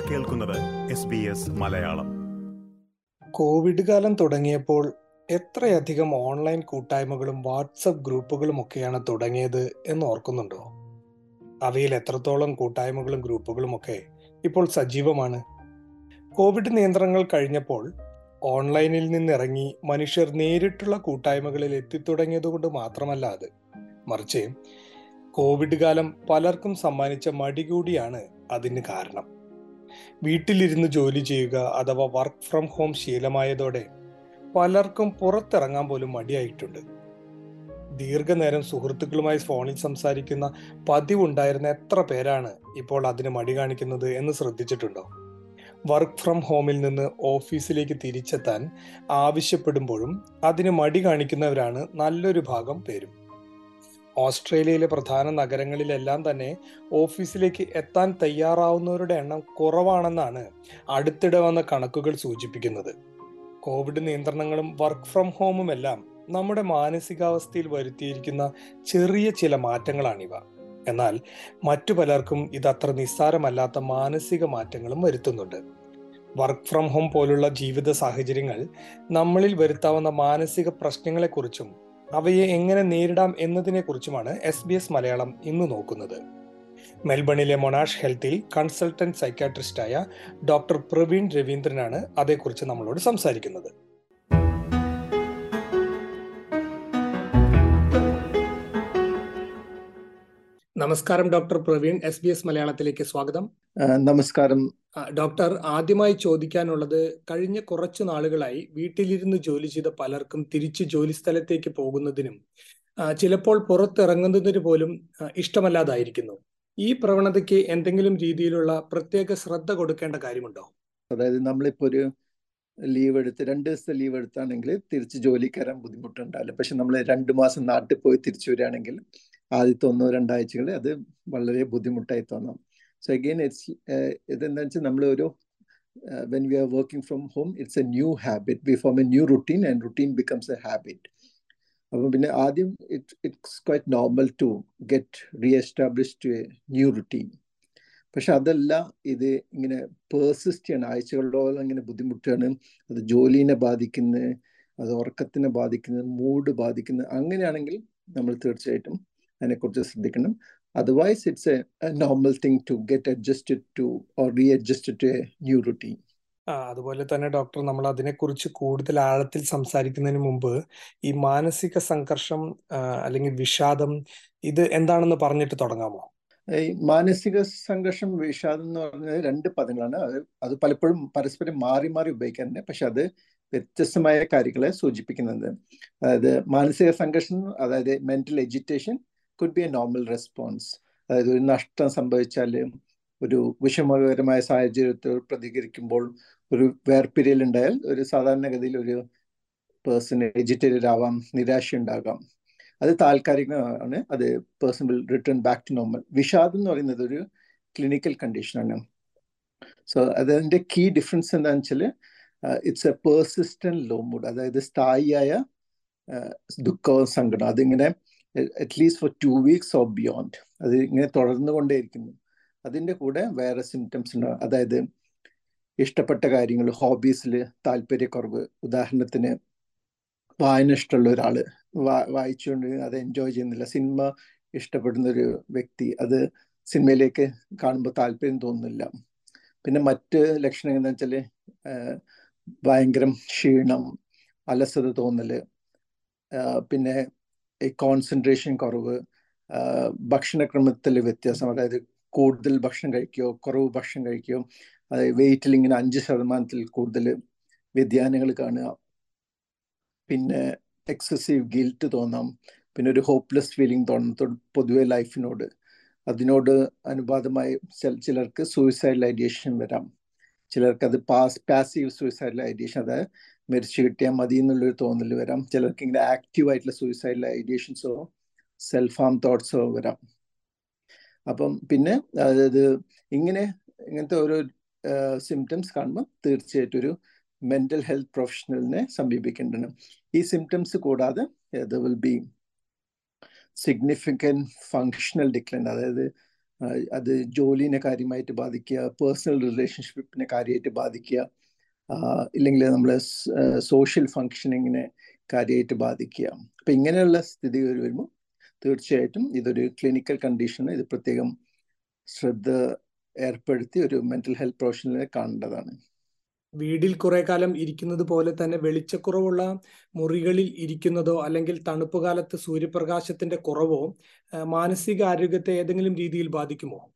കേൾക്കുന്നത് മലയാളം. കോവിഡ് കാലം തുടങ്ങിയപ്പോൾ എത്രയധികം ഓൺലൈൻ കൂട്ടായ്മകളും വാട്സപ്പ് ഗ്രൂപ്പുകളും ഒക്കെയാണ് തുടങ്ങിയത് എന്ന് ഓർക്കുന്നുണ്ടോ? അവയിൽ എത്രത്തോളം കൂട്ടായ്മകളും ഗ്രൂപ്പുകളും ഒക്കെ ഇപ്പോൾ സജീവമാണ്? കോവിഡ് നിയന്ത്രണങ്ങൾ കഴിഞ്ഞപ്പോൾ ഓൺലൈനിൽ നിന്നിറങ്ങി മനുഷ്യർ നേരിട്ടുള്ള കൂട്ടായ്മകളിൽ എത്തിത്തുടങ്ങിയതുകൊണ്ട് മാത്രമല്ല അത്. മറിച്ച് കോവിഡ് കാലം പലർക്കും സമ്മാനിച്ച മടി കൂടിയാണ് അതിന് കാരണം. വീട്ടിലിരുന്ന് ജോലി ചെയ്യുക അഥവാ വർക്ക് ഫ്രം ഹോം ശീലമായതോടെ പലർക്കും പുറത്തിറങ്ങാൻ പോലും മടിയായിട്ടുണ്ട്. ദീർഘനേരം സുഹൃത്തുക്കളുമായി ഫോണിൽ സംസാരിക്കുന്ന പതിവുണ്ടായിരുന്ന എത്ര പേരാണ് ഇപ്പോൾ അതിന് മടി കാണിക്കുന്നത് എന്ന് ശ്രദ്ധിച്ചിട്ടുണ്ടോ? വർക്ക് ഫ്രം ഹോമിൽ നിന്ന് ഓഫീസിലേക്ക് തിരിച്ചെത്താൻ ആവശ്യപ്പെടുമ്പോഴും അതിന് മടി കാണിക്കുന്നവരാണ് നല്ലൊരു ഭാഗം പേരും. ഓസ്ട്രേലിയയിലെ പ്രധാന നഗരങ്ങളിലെല്ലാം തന്നെ ഓഫീസിലേക്ക് എത്താൻ തയ്യാറാവുന്നവരുടെ എണ്ണം കുറവാണെന്നാണ് അടുത്തിടെ വന്ന കണക്കുകൾ സൂചിപ്പിക്കുന്നത്. കോവിഡ് നിയന്ത്രണങ്ങളും വർക്ക് ഫ്രം ഹോമും എല്ലാം നമ്മുടെ മാനസികാവസ്ഥയിൽ വരുത്തിയിരിക്കുന്ന ചെറിയ ചില മാറ്റങ്ങളാണിവ. എന്നാൽ മറ്റു പലർക്കും ഇത് അത്ര നിസ്സാരമല്ലാത്ത മാനസിക മാറ്റങ്ങളും വരുത്തുന്നുണ്ട്. വർക്ക് ഫ്രം ഹോം പോലുള്ള ജീവിത സാഹചര്യങ്ങൾ നമ്മളിൽ വരുത്താവുന്ന മാനസിക പ്രശ്നങ്ങളെക്കുറിച്ചും അവയെ എങ്ങനെ നേരിടാം എന്നതിനെക്കുറിച്ചുമാണ് എസ് ബി എസ് മലയാളം ഇന്ന് നോക്കുന്നത്. മെൽബണിലെ മൊണാഷ് ഹെൽത്തിൽ കൺസൾട്ടന്റ് സൈക്കാട്രിസ്റ്റായ ഡോക്ടർ പ്രവീൺ രവീന്ദ്രനാണ് അതേക്കുറിച്ച് നമ്മളോട് സംസാരിക്കുന്നത്. നമസ്കാരം doctor Praveen S B S മലയാളത്തിലേക്ക് സ്വാഗതം. നമസ്കാരം. ഡോക്ടർ ആദ്യമായി ചോദിക്കാനുള്ളത് കഴിഞ്ഞ കുറച്ചു നാളുകളായി വീട്ടിലിരുന്ന് ജോലി ചെയ്ത പലർക്കും തിരിച്ച് ജോലി സ്ഥലത്തേക്ക് പോകുന്നതിനും ചിലപ്പോൾ പുറത്തിറങ്ങുന്നതിന് പോലും ഇഷ്ടമല്ലാതായിരിക്കുന്നു. ഈ പ്രവണതയ്ക്ക് എന്തെങ്കിലും രീതിയിലുള്ള പ്രത്യേക ശ്രദ്ധ കൊടുക്കേണ്ട കാര്യമുണ്ടോ? അതായത് നമ്മളിപ്പോ ഒരു ലീവ് എടുത്ത് രണ്ട് ദിവസത്തെ ലീവ് എടുത്താണെങ്കിൽ തിരിച്ച് ജോലിക്ക് വരാൻ ബുദ്ധിമുട്ടുണ്ടാവില്ല. പക്ഷെ നമ്മൾ രണ്ട് മാസം നാട്ടിൽ പോയി തിരിച്ചു വരികയാണെങ്കിൽ ആദ്യത്തെ ഒന്നോ രണ്ടാഴ്ചകൾ അത് വളരെ ബുദ്ധിമുട്ടായി തോന്നാം. സോ അഗെയിൻ ഇറ്റ്സ് ഇതെന്താ വെച്ചാൽ നമ്മൾ ഒരു when we are working from home it's a new habit we form a new routine and routine becomes a habit അപ്പം പിന്നെ ആദ്യം it it's quite normal to get re establish to a new routine പക്ഷെ അതല്ല ഇത് ഇങ്ങനെ persist ചെയ്യണം. ആഴ്ചകളോളം ഇങ്ങനെ ബുദ്ധിമുട്ടാണ്. അത് ജോലിനെ ബാധിക്കുന്നത് അത് ഉറക്കത്തിനെ ബാധിക്കുന്നത് മൂഡ് ബാധിക്കുന്നത് അങ്ങനെയാണെങ്കിൽ നമ്മൾ തീർച്ചയായിട്ടും അതിനെക്കുറിച്ച് ശ്രദ്ധിക്കണം. Otherwise it's a normal thing to get adjusted to or re adjusted to a new routine അതുപോലെ തന്നെ ഡോക്ടർ നമ്മൾ അതിനെക്കുറിച്ച് കൂടുതൽ ആഴത്തിൽ സംസാരിക്കുന്നതിന് മുമ്പ് ഈ മാനസിക സംഘർഷം അല്ലെങ്കിൽ വിഷാദം ഇത് എന്താണെന്ന് പറഞ്ഞിട്ട് തുടങ്ങാമോ? ഈ മാനസിക സംഘർഷം വിഷാദം എന്ന് പറഞ്ഞത് രണ്ട് പദങ്ങളാണ്. അത് അത് പലപ്പോഴും പരസ്പരം മാറി മാറി ഉപയോഗിക്കാറുണ്ട്. പക്ഷെ അത് വ്യത്യസ്തമായ കാര്യങ്ങളെ സൂചിപ്പിക്കുന്നത് അതായത് മാനസിക സംഘർഷം അതായത് mental agitation could be a normal response അതായത് ഒരു നഷ്ടം സംഭവിച്ചാൽ ഒരു വിഷമകരമായ സാഹചര്യത്തിൽ പ്രതികരിക്കുമ്പോൾ ഒരു വേർപിരിയൽ ഉണ്ടായാൽ ഒരു സാധാരണഗതിയിൽ ഒരു പേഴ്സൺ വെജിറ്റേറിയൻ ആവാം നിരാശ ഉണ്ടാകാം അത് താൽക്കാലികമാണ്. അത് person will return back to normal വിഷാദം എന്ന് പറയുന്നത് ഒരു ക്ലിനിക്കൽ കണ്ടീഷനാണ് സോ അതിന്റെ കീ ഡിഫറൻസ് എന്താണെന്ന് വെച്ചാൽ it's a persistent low mood അതായത് സ്ഥായിയായ ദുഃഖവും സങ്കടം അതിങ്ങനെ at least for two weeks of beyond അത് ഇങ്ങനെ തുടർന്നു കൊണ്ടേയിരിക്കുന്നു അതിന്റെ കൂടെ വേറെ സിംറ്റംസ് ഉണ്ടാകും അതായത് ഇഷ്ടപ്പെട്ട കാര്യങ്ങൾ ഹോബീസിൽ താല്പര്യക്കുറവ് ഉദാഹരണത്തിന് വായന ഇഷ്ടമുള്ള ഒരാൾ വാ വായിച്ചുകൊണ്ട് അത് എൻജോയ് ചെയ്യുന്നില്ല. സിനിമ ഇഷ്ടപ്പെടുന്ന ഒരു വ്യക്തി അത് സിനിമയിലേക്ക് കാണുമ്പോൾ താല്പര്യം തോന്നുന്നില്ല. പിന്നെ മറ്റ് ലക്ഷണങ്ങൾ എന്താ വെച്ചാൽ ഭയങ്കരം ക്ഷീണം അലസത തോന്നൽ പിന്നെ കോൺസെൻട്രേഷൻ കുറവ് ഭക്ഷണക്രമത്തിൽ വ്യത്യാസം അതായത് കൂടുതൽ ഭക്ഷണം കഴിക്കുകയോ കുറവ് ഭക്ഷണം കഴിക്കുകയോ അതായത് വെയിറ്റിൽ ഇങ്ങനെ അഞ്ച് ശതമാനത്തിൽ കൂടുതൽ വ്യതിയാനങ്ങൾ കാണുക. പിന്നെ എക്സസീവ് ഗിൽറ്റ് തോന്നാം. പിന്നെ ഒരു ഹോപ്പ്ലെസ് ഫീലിംഗ് തോന്നുന്നത് പൊതുവെ ലൈഫിനോട് അതിനോട് അനുപാതമായി ചിലർക്ക് സൂയിസൈഡൽ ഐഡിയേഷൻ വരാം. ചിലർക്ക് അത് പാസ് പാസീവ് സൂയിസൈഡൽ ഐഡിയേഷൻ അതായത് മരിച്ചു കിട്ടിയാൽ മതി എന്നുള്ളൊരു തോന്നൽ വരാം. ചിലർക്ക് ഇങ്ങനെ ആക്റ്റീവ് ആയിട്ടുള്ള സൂയിസൈഡൽ ഐഡിയേഷൻസോ സെൽഫ് ഹാം തോട്ട്സോ വരാം. അപ്പം പിന്നെ അതായത് ഇങ്ങനെ ഇങ്ങനത്തെ ഓരോ സിംറ്റംസ് കാണുമ്പോൾ തീർച്ചയായിട്ടും ഒരു മെന്റൽ ഹെൽത്ത് പ്രൊഫഷണലിനെ സമീപിക്കേണ്ടതാണ്. ഈ സിംറ്റംസ് കൂടാതെ there will be significant functional decline അതായത് അത് ജോലിനെ കാര്യമായിട്ട് ബാധിക്കുക പേഴ്സണൽ റിലേഷൻഷിപ്പിനെ കാര്യമായിട്ട് ബാധിക്കുക ഇല്ലെങ്കിൽ നമ്മളെ സോഷ്യൽ ഫങ്ഷനിങ്ങിനെ കാര്യമായിട്ട് ബാധിക്കുക. അപ്പം ഇങ്ങനെയുള്ള സ്ഥിതി വരുമ്പോൾ തീർച്ചയായിട്ടും ഇതൊരു ക്ലിനിക്കൽ കണ്ടീഷന് ഇത് പ്രത്യേകം ശ്രദ്ധ ഏർപ്പെടുത്തി ഒരു മെന്റൽ ഹെൽത്ത് പ്രൊഫഷണലിനെ കാണേണ്ടതാണ്. വീടിൽ കുറെ കാലം ഇരിക്കുന്നത് പോലെ തന്നെ വെളിച്ചക്കുറവുള്ള മുറികളിൽ ഇരിക്കുന്നതോ അല്ലെങ്കിൽ തണുപ്പ് കാലത്ത് സൂര്യപ്രകാശത്തിന്റെ കുറവോ മാനസിക ആരോഗ്യത്തെ ഏതെങ്കിലും രീതിയിൽ ബാധിക്കുമോ?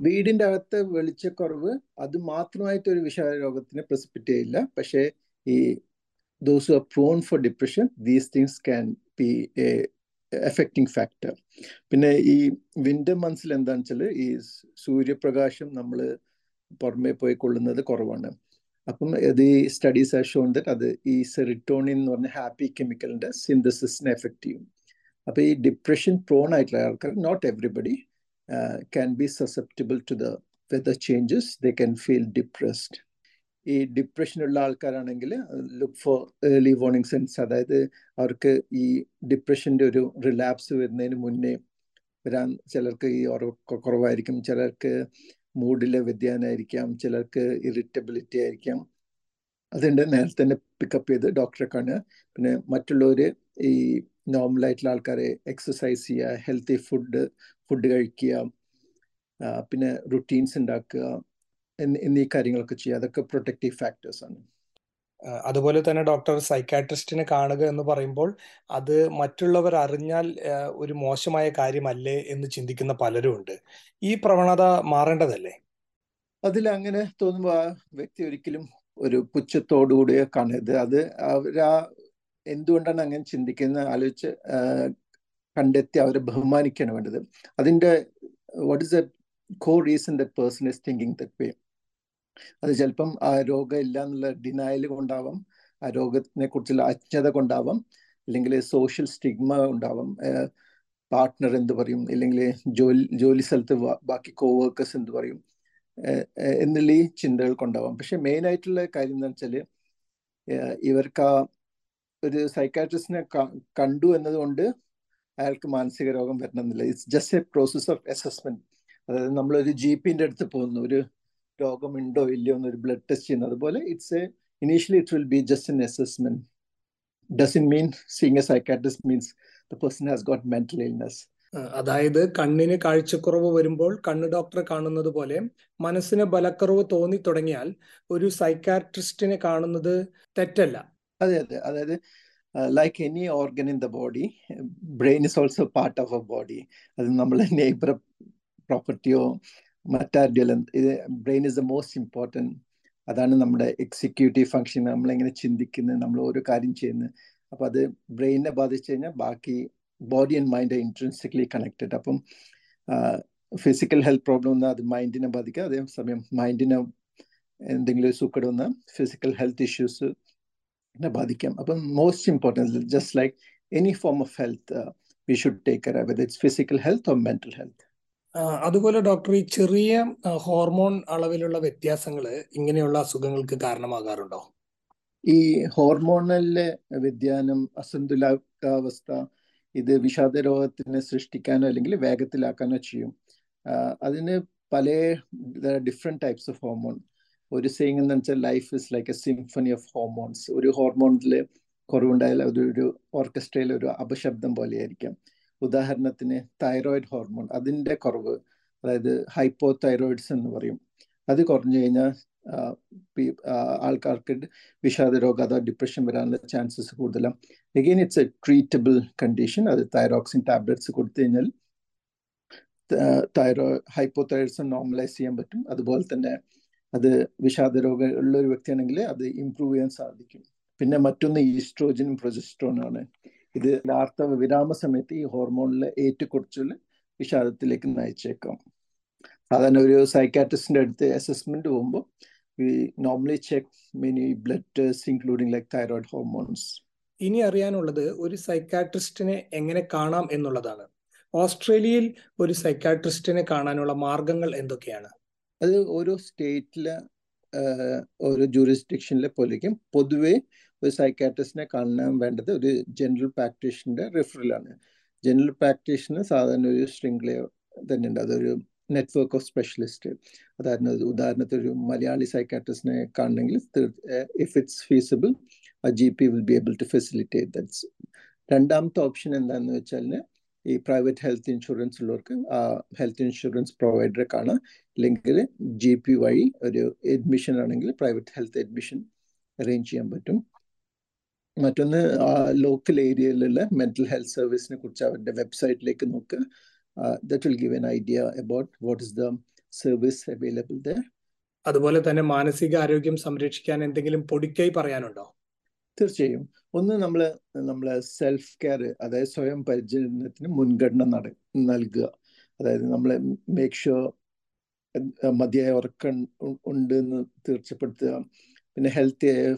വീടിന്റെ അകത്തെ വെളിച്ചക്കുറവ് അത് മാത്രമായിട്ട് ഒരു വിഷാദ രോഗത്തിന് പ്രസിപ്പിറ്റ് ചെയ്യില്ല. പക്ഷേ ഈ those are prone for depression these things can be a affecting factor പിന്നെ ഈ വിന്റർ മന്ത്സിൽ എന്താണെന്ന് വെച്ചാൽ ഈ സൂര്യപ്രകാശം നമ്മൾ പുറമെ പോയി കൊള്ളുന്നത് കുറവാണ്. അപ്പം ഇത് ഈ സ്റ്റഡീസ് ആർ ഷോൺ ദറ്റ് അത് ഈ സെറിട്ടോണിൻ എന്ന് പറഞ്ഞ ഹാപ്പി കെമിക്കലിന്റെ സിന്തസിസിനെ എഫക്ട് ചെയ്യും. അപ്പൊ ഈ ഡിപ്രഷൻ പ്രോൺ ആയിട്ടുള്ള ആൾക്കാർ not everybody can be susceptible to the weather changes. They can feel depressed. ഈ ഡിപ്രഷനുള്ള ആൾക്കാരാണെങ്കിൽ look for early warning sense അതായത് അവർക്ക് ഈ ഡിപ്രഷന്റെ ഒരു റിലാപ്സ് വരുന്നതിന് മുന്നേ വരാൻ ചിലർക്ക് ഈ ഉറക്ക കുറവായിരിക്കും. ചിലർക്ക് മൂഡിലെ വ്യതിയാനമായിരിക്കാം ചിലർക്ക് ഇറിറ്റബിലിറ്റി ആയിരിക്കാം. അതുകൊണ്ട് നേരത്തെ തന്നെ പിക്കപ്പ് ചെയ്ത് ഡോക്ടറെ കാണുക. പിന്നെ മറ്റുള്ളവർ ഈ നോർമലായിട്ടുള്ള ആൾക്കാരെ എക്സസൈസ് ചെയ്യുക ഹെൽത്തി ഫുഡ് ഫുഡ് കഴിക്കുക പിന്നെ റുട്ടീൻസ് ഉണ്ടാക്കുക എന്നീ കാര്യങ്ങളൊക്കെ ചെയ്യുക. അതൊക്കെ പ്രൊട്ടക്റ്റീവ് ഫാക്ടേഴ്സ് ആണ്. അതുപോലെ തന്നെ ഡോക്ടർ സൈക്കാട്രിസ്റ്റിനെ കാണുക എന്ന് പറയുമ്പോൾ അത് മറ്റുള്ളവർ അറിഞ്ഞാൽ ഒരു മോശമായ കാര്യമല്ലേ എന്ന് ചിന്തിക്കുന്ന പലരും ഉണ്ട്. ഈ പ്രവണത മാറേണ്ടതല്ലേ? അതിൽ അങ്ങനെ തോന്നുമ്പോൾ ആ വ്യക്തി ഒരിക്കലും ഒരു പുച്ഛത്തോടുകൂടിയ കാണരുത് അത് അവരാ എന്തുകൊണ്ടാണ് അങ്ങനെ ചിന്തിക്കുന്നത് ആലോചിച്ച് കണ്ടെത്തി അവരെ ബഹുമാനിക്കുകയാണ് വേണ്ടത്. അതിന്റെ what is a core reason that person is thinking that way അത് ചിലപ്പം ആ രോഗം ഇല്ല എന്നുള്ള ഡിനായൽ കൊണ്ടാവാം ആ രോഗത്തിനെ കുറിച്ചുള്ള അജ്ഞത കൊണ്ടാവാം അല്ലെങ്കിൽ സോഷ്യൽ സ്റ്റിഗ്മ ഉണ്ടാവാം പാർട്ട്ണർ എന്ത് പറയും? അല്ലെങ്കിൽ ജോലി ജോലി സ്ഥലത്ത് ബാക്കി കോവർക്കേഴ്സ് എന്ത് പറയും? എന്നുള്ള ഈ ചിന്തകൾ കൊണ്ടാവാം. പക്ഷെ മെയിൻ ആയിട്ടുള്ള കാര്യം എന്ന് വെച്ചാൽ ഇവർക്ക് ആ ഒരു സൈക്കാട്രിസ്റ്റിനെ കണ്ടു എന്നതുകൊണ്ട് അയാൾക്ക് മാനസിക രോഗം വരണമെന്നില്ല. It's just a process of assessment അതായത് നമ്മളൊരു ജി പിന്റെ അടുത്ത് പോകുന്നു. ഒരു രോഗം ഉണ്ടോ ഇല്ലയോ എന്നൊരു ബ്ലഡ് ടെസ്റ്റ് ചെയ്യുന്നത് അതുപോലെ it's a initially it will be just an assessment doesn't mean seeing a psychiatrist means the person has got mental illness അതായത് കണ്ണിന് കാഴ്ചക്കുറവ് വരുമ്പോൾ കണ്ണ് ഡോക്ടറെ കാണുന്നത് പോലെ മനസ്സിന് ബലക്കുറവ് തോന്നി തുടങ്ങിയാൽ ഒരു സൈക്കാട്രിസ്റ്റിനെ കാണുന്നത് തെറ്റല്ല. അതെ അതെ. അതായത് like any organ in the body brain is also part of a body അത് നമ്മൾ നെയ്ബർ പ്രോപ്പർട്ടിയോ മറ്റാരുടെയോ ഇത് brain is the most important അതാണ് നമ്മുടെ എക്സിക്യൂട്ടീവ് ഫങ്ഷൻ നമ്മളെങ്ങനെ ചിന്തിക്കുന്നത് നമ്മൾ ഓരോ കാര്യം ചെയ്യുന്നത് അപ്പോൾ അത് ബ്രെയിനിനെ ബാധിച്ചു കഴിഞ്ഞാൽ ബാക്കി body and mind intrinsically connected അപ്പം ഫിസിക്കൽ ഹെൽത്ത് പ്രോബ്ലം വന്നാൽ അത് മൈൻഡിനെ ബാധിക്കുക. അതേസമയം മൈൻഡിനെ എന്തെങ്കിലും സുഖം വന്നാൽ ഫിസിക്കൽ ഹെൽത്ത് ഇഷ്യൂസ് ബാധിക്കാം. അപ്പം most important just like any form of health we should take care whether it's physical health or mental health അതുപോലെ ഡോക്ടർ ഈ ചെറിയ ഹോർമോൺ അളവിലുള്ള വ്യത്യാസങ്ങൾ ഇങ്ങനെയുള്ള അസുഖങ്ങൾക്ക് കാരണമാകാറുണ്ടോ? ഈ ഹോർമോണലിലെ വ്യതിയാനം അസന്തുലിതാവസ്ഥ ഇത് വിഷാദ രോഗത്തിനെ സൃഷ്ടിക്കാനോ അല്ലെങ്കിൽ വേഗത്തിലാക്കാനോ ചെയ്യും. അതിന് പല ഡിഫറെന്റ് ടൈപ്സ് ഓഫ് ഹോർമോൺ ഒരു സെയിങ് എന്ന് വെച്ചാൽ life is like a symphony of hormones ഒരു ഹോർമോണിൽ കുറവുണ്ടായാൽ ഒരു ഓർക്കസ്ട്രയിൽ ഒരു അപശബ്ദം പോലെയായിരിക്കാം. ഉദാഹരണത്തിന് തൈറോയിഡ് ഹോർമോൺ അതിന്റെ കുറവ് അതായത് ഹൈപ്പോ തൈറോയിഡ്സ് എന്ന് പറയും. അത് കുറഞ്ഞു കഴിഞ്ഞാൽ ആൾക്കാർക്ക് വിഷാദ രോഗം അഥവാ ഡിപ്രഷൻ വരാനുള്ള ചാൻസസ് കൂടുതലാണ് again it's a treatable condition അത് തൈറോക്സിൻ ടാബ്ലറ്റ്സ് കൊടുത്തു കഴിഞ്ഞാൽ തൈറോ ഹൈപ്പോ തൈറോയിഡ്സ് നോർമലൈസ് ചെയ്യാൻ പറ്റും. അതുപോലെ തന്നെ അത് വിഷാദ രോഗമുള്ള ഒരു വ്യക്തിയാണെങ്കിൽ അത് ഇമ്പ്രൂവ് ചെയ്യാൻ സാധിക്കും. പിന്നെ മറ്റൊന്ന് ഈസ്ട്രോജനും പ്രൊജസ്ട്രോണും ആണ് ഇത് ആർത്തവ വിരാമ സമയത്ത് ഈ ഹോർമോണിലെ ഏറ്റക്കുറച്ചിൽ വിഷാദത്തിലേക്ക് നയിച്ചേക്കാം. സാധാരണ ഒരു സൈക്കാട്രിസ്റ്റിന്റെ അടുത്ത് അസസ്മെന്റ് പോകുമ്പോൾ we normally check many blood test including like thyroid hormones ഇനി അറിയാനുള്ളത് ഒരു സൈക്കാട്രിസ്റ്റിനെ എങ്ങനെ കാണാം എന്നുള്ളതാണ്. ഓസ്ട്രേലിയയിൽ ഒരു സൈക്കാട്രിസ്റ്റിനെ കാണാനുള്ള മാർഗങ്ങൾ എന്തൊക്കെയാണ്? അത് ഓരോ സ്റ്റേറ്റിലെ ഓരോ ജൂറിസ്ഡിക്ഷനിലെ പോലെയും പൊതുവെ ഒരു സൈക്കാട്രിസ്റ്റിനെ കാണാൻ വേണ്ടത് ഒരു ജനറൽ പ്രാക്ടീഷന്റെ റെഫറലാണ് ജനറൽ പ്രാക്ടീഷന് സാധാരണ ഒരു ശൃംഖല തന്നെയുണ്ട്. അതൊരു നെറ്റ്വർക്ക് ഓഫ് സ്പെഷ്യലിസ്റ്റ് അതായിരുന്നു ഉദാഹരണത്തിന് ഒരു മലയാളി സൈക്കാട്രിസ്റ്റിനെ കാണണമെങ്കിൽ ഇഫ് ഇറ്റ്സ് ഫീസിബിൾ ആ G P will be able to facilitate that's രണ്ടാമത്തെ ഓപ്ഷൻ എന്താണെന്ന് വെച്ചാൽ ഈ പ്രൈവറ്റ് ഹെൽത്ത് ഇൻഷുറൻസ് ഉള്ളവർക്ക് ആ ഹെൽത്ത് ഇൻഷുറൻസ് പ്രൊവൈഡറെ കാണാം അല്ലെങ്കിൽ ജി പി വഴി ഒരു അഡ്മിഷൻ ആണെങ്കിൽ പ്രൈവറ്റ് ഹെൽത്ത് അഡ്മിഷൻ അറേഞ്ച് ചെയ്യാൻ പറ്റും. മറ്റൊന്ന് ലോക്കൽ ഏരിയയിലുള്ള മെന്റൽ ഹെൽത്ത് സർവീസിനെ കുറിച്ച് അവരുടെ വെബ്സൈറ്റിലേക്ക് നോക്കുക that will give an idea about what is the service available the അതുപോലെ തന്നെ മാനസിക ആരോഗ്യം സംരക്ഷിക്കാൻ എന്തെങ്കിലും പൊടിക്കൈ പറയാനുണ്ടോ? തീർച്ചയായും. ഒന്ന് നമ്മൾ നമ്മളെ സെൽഫ് കെയർ അതായത് സ്വയം പരിചരണത്തിന് മുൻഗണന നട നൽകുക. അതായത് നമ്മൾ മേക്ക് ഷുവർ മതിയായ ഉറക്കം ഉണ്ട് എന്ന് തീർച്ചപ്പെടുത്തുക. പിന്നെ ഹെൽത്തി ആയ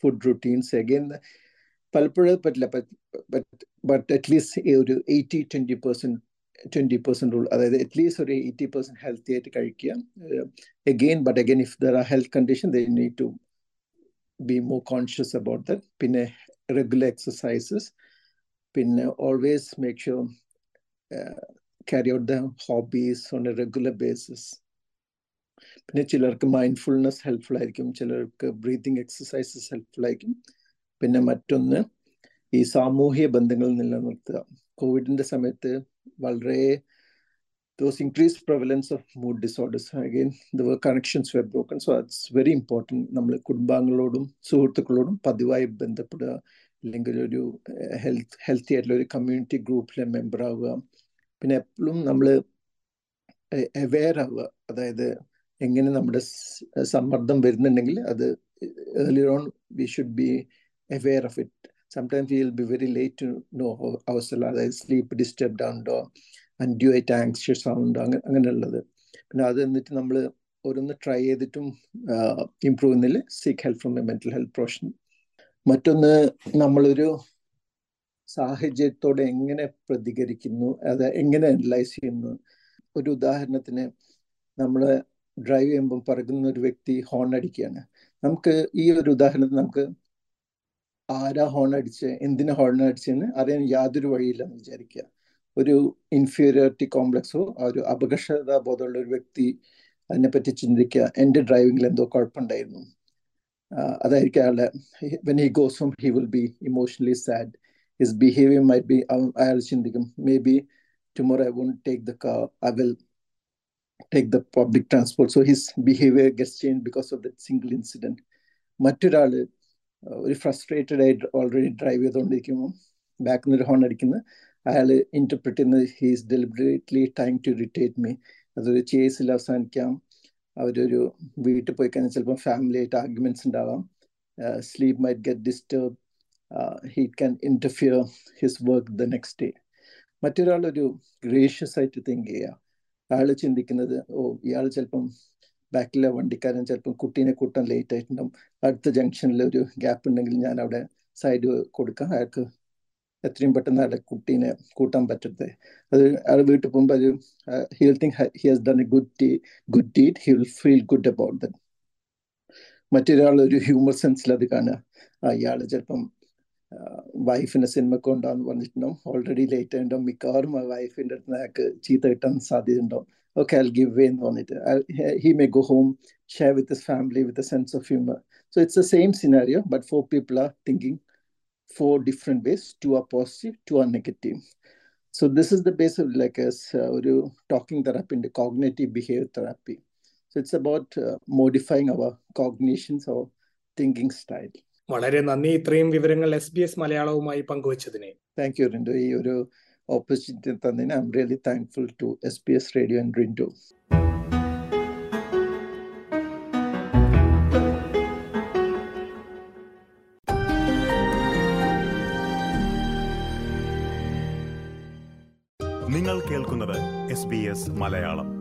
ഫുഡ് റുട്ടീൻസ് അഗെയിൻ പലപ്പോഴും പറ്റില്ല. ബട്ട് അറ്റ്ലീസ്റ്റ് ഒരു eighty twenty percent twenty percent rule അതായത് അറ്റ്ലീസ്റ്റ് ഒരു എയ്റ്റി പെർസെന്റ് ഹെൽത്തി ആയിട്ട് കഴിക്കുക. Again but again if there are health condition they to be more conscious about that പിന്നെ regular exercises പിന്നെ always make sure carry out the hobbies on a regular basis പിന്നെ ചിലർക്ക് mindfulness helpful ആയിരിക്കും. ചിലർക്ക് breathing exercises helpful ആയിരിക്കും. പിന്നെ മറ്റൊന്ന് ഈ സാമൂഹിക ബന്ധങ്ങൾ നിലനിർത്തുക. കോവിഡിന്റെ സമയത്ത് വളരെ those increase prevalence of mood disorders again the connections were broken so it's very important നമ്മൾ കുടുംബാംഗങ്ങളോടും സുഹൃത്തുക്കളോടും പതിവായി ബന്ധപ്പെടുക. അല്ലെങ്കിൽ ഒരു ഹെൽത്ത് ഹെൽത്തി ആയിട്ടുള്ള ഒരു കമ്മ്യൂണിറ്റി ഗ്രൂപ്പിലെ മെമ്പർ ആവുക. പിന്നെ എപ്പോഴും നമ്മൾ അവെയർ ആവുക. അതായത് എങ്ങനെ നമ്മുടെ സമ്മർദ്ദം വരുന്നുണ്ടെങ്കിൽ അത് early on we should be aware of it sometimes will be very late to know അവസരം അതായത് സ്ലീപ്പ് ഡിസ്റ്റർബ്ഡ് ആവുണ്ടോ അൻഡ്യൂആയിട്ട് ആങ്ഷ്യസ് സൗണ്ട് അങ്ങനെ അങ്ങനെയുള്ളത്. പിന്നെ അത് എന്നിട്ട് നമ്മൾ ഓരോന്ന് ട്രൈ ചെയ്തിട്ടും ഇമ്പ്രൂവ് ചെയ്യുന്നില്ല seek help from a mental health profession മറ്റൊന്ന് നമ്മളൊരു സാഹചര്യത്തോടെ എങ്ങനെ പ്രതികരിക്കുന്നു അത് എങ്ങനെ അനലൈസ് ചെയ്യുന്നു. ഒരു ഉദാഹരണത്തിന് നമ്മൾ ഡ്രൈവ് ചെയ്യുമ്പോൾ പറകുന്ന ഒരു വ്യക്തി ഹോൺ അടിക്കുകയാണ്. നമുക്ക് ഈ ഒരു ഉദാഹരണത്തിന് നമുക്ക് ആരാ ഹോൺ അടിച്ച് എന്തിനാ ഹോൺ അടിച്ചെന്ന് അറിയാൻ യാതൊരു വഴിയില്ലെന്ന് വിചാരിക്കുക. ഒരു ഇൻഫീരിയോറിറ്റി കോംപ്ലക്സോ ഒരു അപകർഷതാ ബോധമുള്ള ഒരു വ്യക്തി അതിനെപ്പറ്റി ചിന്തിക്കുക എന്റെ ഡ്രൈവിങ്ങിൽ എന്തോ കുഴപ്പമുണ്ടായിരുന്നു അതായിരിക്കും അയാളുടെ when he goes home he will be emotionally sad his behaviour might be അയാൾ ചിന്തിക്കും maybe tomorrow I won't take the car I will take the public transport. So his behavior gets changed because of that single incident. മറ്റൊരാൾ ഒരു frustrated ആയിട്ട് already drive ചെയ്തുകൊണ്ടിരിക്കുമ്പോൾ ബാക്കിൽ നിന്ന് ഒരു horn അടിക്കുന്നത് അയാൾ ഇന്റർപ്രറ്റ് ചെയ്യുന്നത് he's deliberately time to irritate me അതൊരു ചേസിൽ അവസാനിക്കാം. അവരൊരു വീട്ടിൽ പോയി കഴിഞ്ഞാൽ ചിലപ്പോൾ ഫാമിലി ആയിട്ട് ആർഗ്യുമെന്റ്സ് ഉണ്ടാവാം sleep might get disturb he can interfere his work the next day മറ്റൊരാളൊരു gracious ആയിട്ട് തിങ്ക് ചെയ്യുക. അയാൾ ചിന്തിക്കുന്നത് ഓ ഇയാൾ ചിലപ്പം ബാക്കിലെ വണ്ടിക്കാരൻ ചിലപ്പം കുട്ടീനെ കൂട്ടാൻ ലേറ്റ് ആയിട്ടുണ്ടാവും. അടുത്ത ജംഗ്ഷനിൽ ഒരു ഗ്യാപ്പ് ഉണ്ടെങ്കിൽ ഞാൻ അവിടെ സൈഡ് കൊടുക്കാം. അയാൾക്ക് എത്രയും പെട്ടെന്ന് അയാളുടെ കുട്ടീനെ കൂട്ടാൻ പറ്റരുത് അത് അയാൾ വീട്ടിൽ പോകുമ്പോൾ അത് he'll think he has done a good good deed he will feel good about that മറ്റൊരാൾ ഒരു ഹ്യൂമർ സെൻസിൽ അത് കാണുക. ഇയാൾ ചിലപ്പം വൈഫിനെ സിനിമക്ക് കൊണ്ടാന്ന് പറഞ്ഞിട്ടുണ്ടാവും ഓൾറെഡി ലേറ്റ് ആയിട്ടുണ്ടാവും. മിക്കവാറും ആ വൈഫിന്റെ അടുത്ത് അയാൾക്ക് ചീത്ത കിട്ടാൻ സാധ്യതയുണ്ടാവും. ഓക്കെ ഐ ഗിവ് വേ എന്ന് പറഞ്ഞിട്ട്. He may go home share with family with a sense of humour so it's a same scenario but four people are thinking four different ways two are positive two are negative so this is the base of talking therapy in the cognitive behavior therapy. So it's about uh, modifying our cognitions or thinking style. വളരെ നന്ദി. ഇത്രയും വിവരങ്ങൾ S B S മലയാളവുമായി പങ്കുവച്ചതിനെ. Thank you Rindu ഈ ഒരു opportunity തന്നതിന് I'm really thankful to S B S radio and Rindu Malayalam.